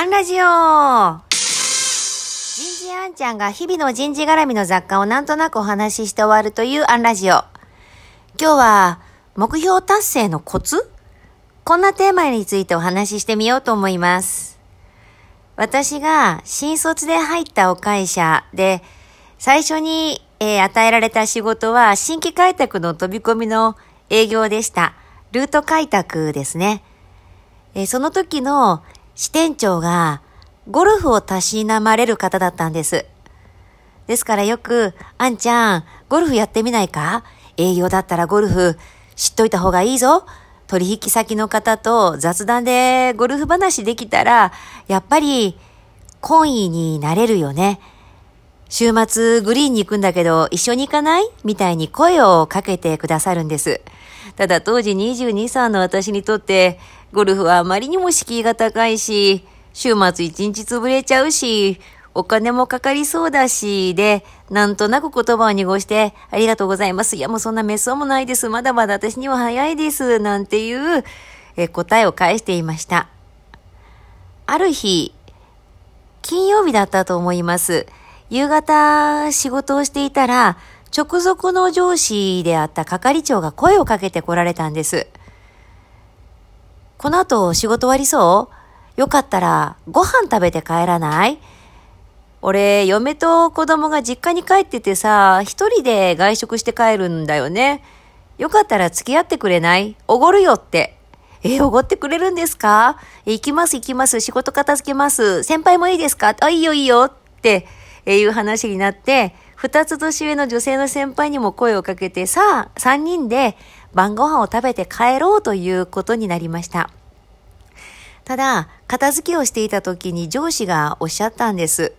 アンラジオ人事アンちゃんが日々の人事絡みの雑貨をなんとなくお話しして終わるというアンラジオ。今日は目標達成のコツ？こんなテーマについてお話ししてみようと思います。私が新卒で入ったお会社で最初に、えー、与えられた仕事は新規開拓の飛び込みの営業でした。ルート開拓ですね。えー、その時の支店長がゴルフをたしなまれる方だったんです。ですからよく、あんちゃん、ゴルフやってみないか？営業だったらゴルフ知っといた方がいいぞ。取引先の方と雑談でゴルフ話できたら、やっぱり、懇意になれるよね。週末グリーンに行くんだけど一緒に行かない？みたいに声をかけてくださるんです。ただ当時22、3の私にとってゴルフはあまりにも敷居が高いし、週末一日潰れちゃうし、お金もかかりそうだし、で、なんとなく言葉を濁して、ありがとうございます。いや、もうそんな滅相もないです。まだまだ私には早いです。なんていうえ答えを返していました。ある日、金曜日だったと思います。夕方仕事をしていたら、直属の上司であった係長が声をかけて来られたんです。この後仕事終わりそう？よかったらご飯食べて帰らない？俺、嫁と子供が実家に帰っててさ、一人で外食して帰るんだよね。よかったら付き合ってくれない？おごるよって。えおごってくれるんですか？行きます行きます。仕事片付けます。先輩もいいですか？あ、いいよいいよって、えいう話になって、二つ年上の女性の先輩にも声をかけて、さあ、三人で晩ご飯を食べて帰ろうということになりました。ただ、片付けをしていた時に上司がおっしゃったんです。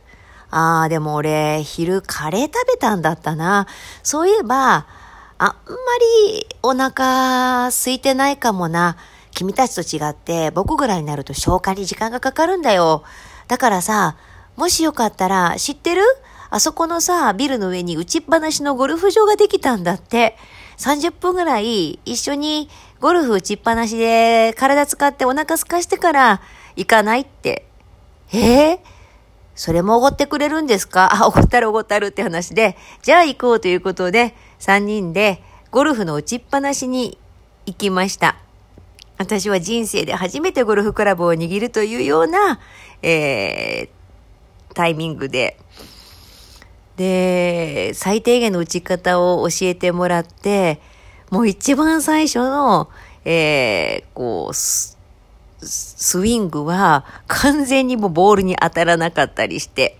ああ、でも俺、昼カレー食べたんだったな。そういえば、あんまりお腹空いてないかもな。君たちと違って僕ぐらいになると消化に時間がかかるんだよ。だからさ、もしよかったら知ってる？あそこのさ、ビルの上に打ちっぱなしのゴルフ場ができたんだって。30分ぐらい一緒にゴルフ打ちっぱなしで体使ってお腹すかしてから行かないって。えー、それもおごってくれるんですか？あ、おごったるおごったるって話で、じゃあ行こうということで、3人でゴルフの打ちっぱなしに行きました。私は人生で初めてゴルフクラブを握るというような、えー、タイミングで、で、最低限の打ち方を教えてもらって、もう一番最初の、えー、こう、スイングは完全にもうボールに当たらなかったりして、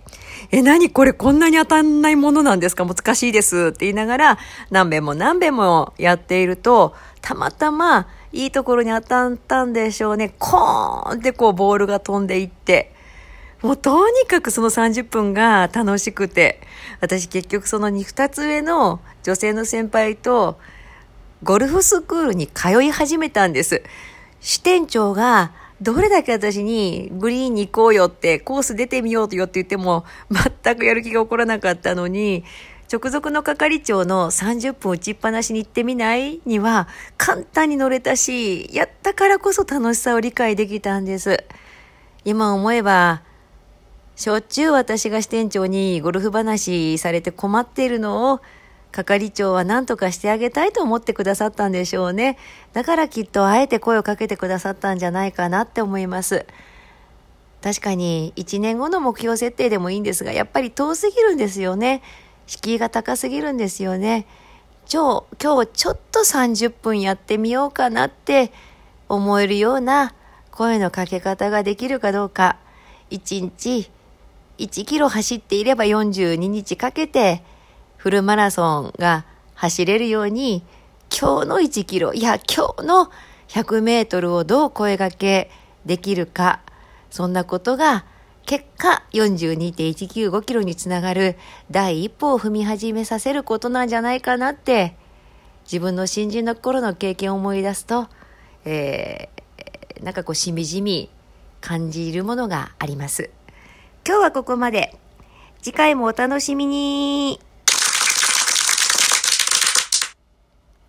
え、何これこんなに当たんないものなんですか？難しいですって言いながら何遍も何遍もやっていると、たまたまいいところに当たったんでしょうね。コーンってこうボールが飛んでいって、もうとにかくその30分が楽しくて、私結局その2つ上の女性の先輩とゴルフスクールに通い始めたんです。支店長がどれだけ私にグリーンに行こうよってコース出てみようよって言っても全くやる気が起こらなかったのに直属の係長の30分打ちっぱなしに行ってみないには簡単に乗れたし、やったからこそ楽しさを理解できたんです。今思えばしょっちゅう私が支店長にゴルフ話されて困っているのを係長は何とかしてあげたいと思ってくださったんでしょうね。だからきっとあえて声をかけてくださったんじゃないかなって思います。確かに1年後の目標設定でもいいんですが、やっぱり遠すぎるんですよね。敷居が高すぎるんですよね。今日、今日ちょっと30分やってみようかなって思えるような声のかけ方ができるかどうか、1日1キロ走っていれば42日かけてフルマラソンが走れるように今日の1キロ、いや今日の100メートルをどう声掛けできるか、そんなことが結果42.195キロにつながる第一歩を踏み始めさせることなんじゃないかなって自分の新人の頃の経験を思い出すと、えー、なんかこうしみじみ感じるものがあります。今日はここまで。次回もお楽しみに。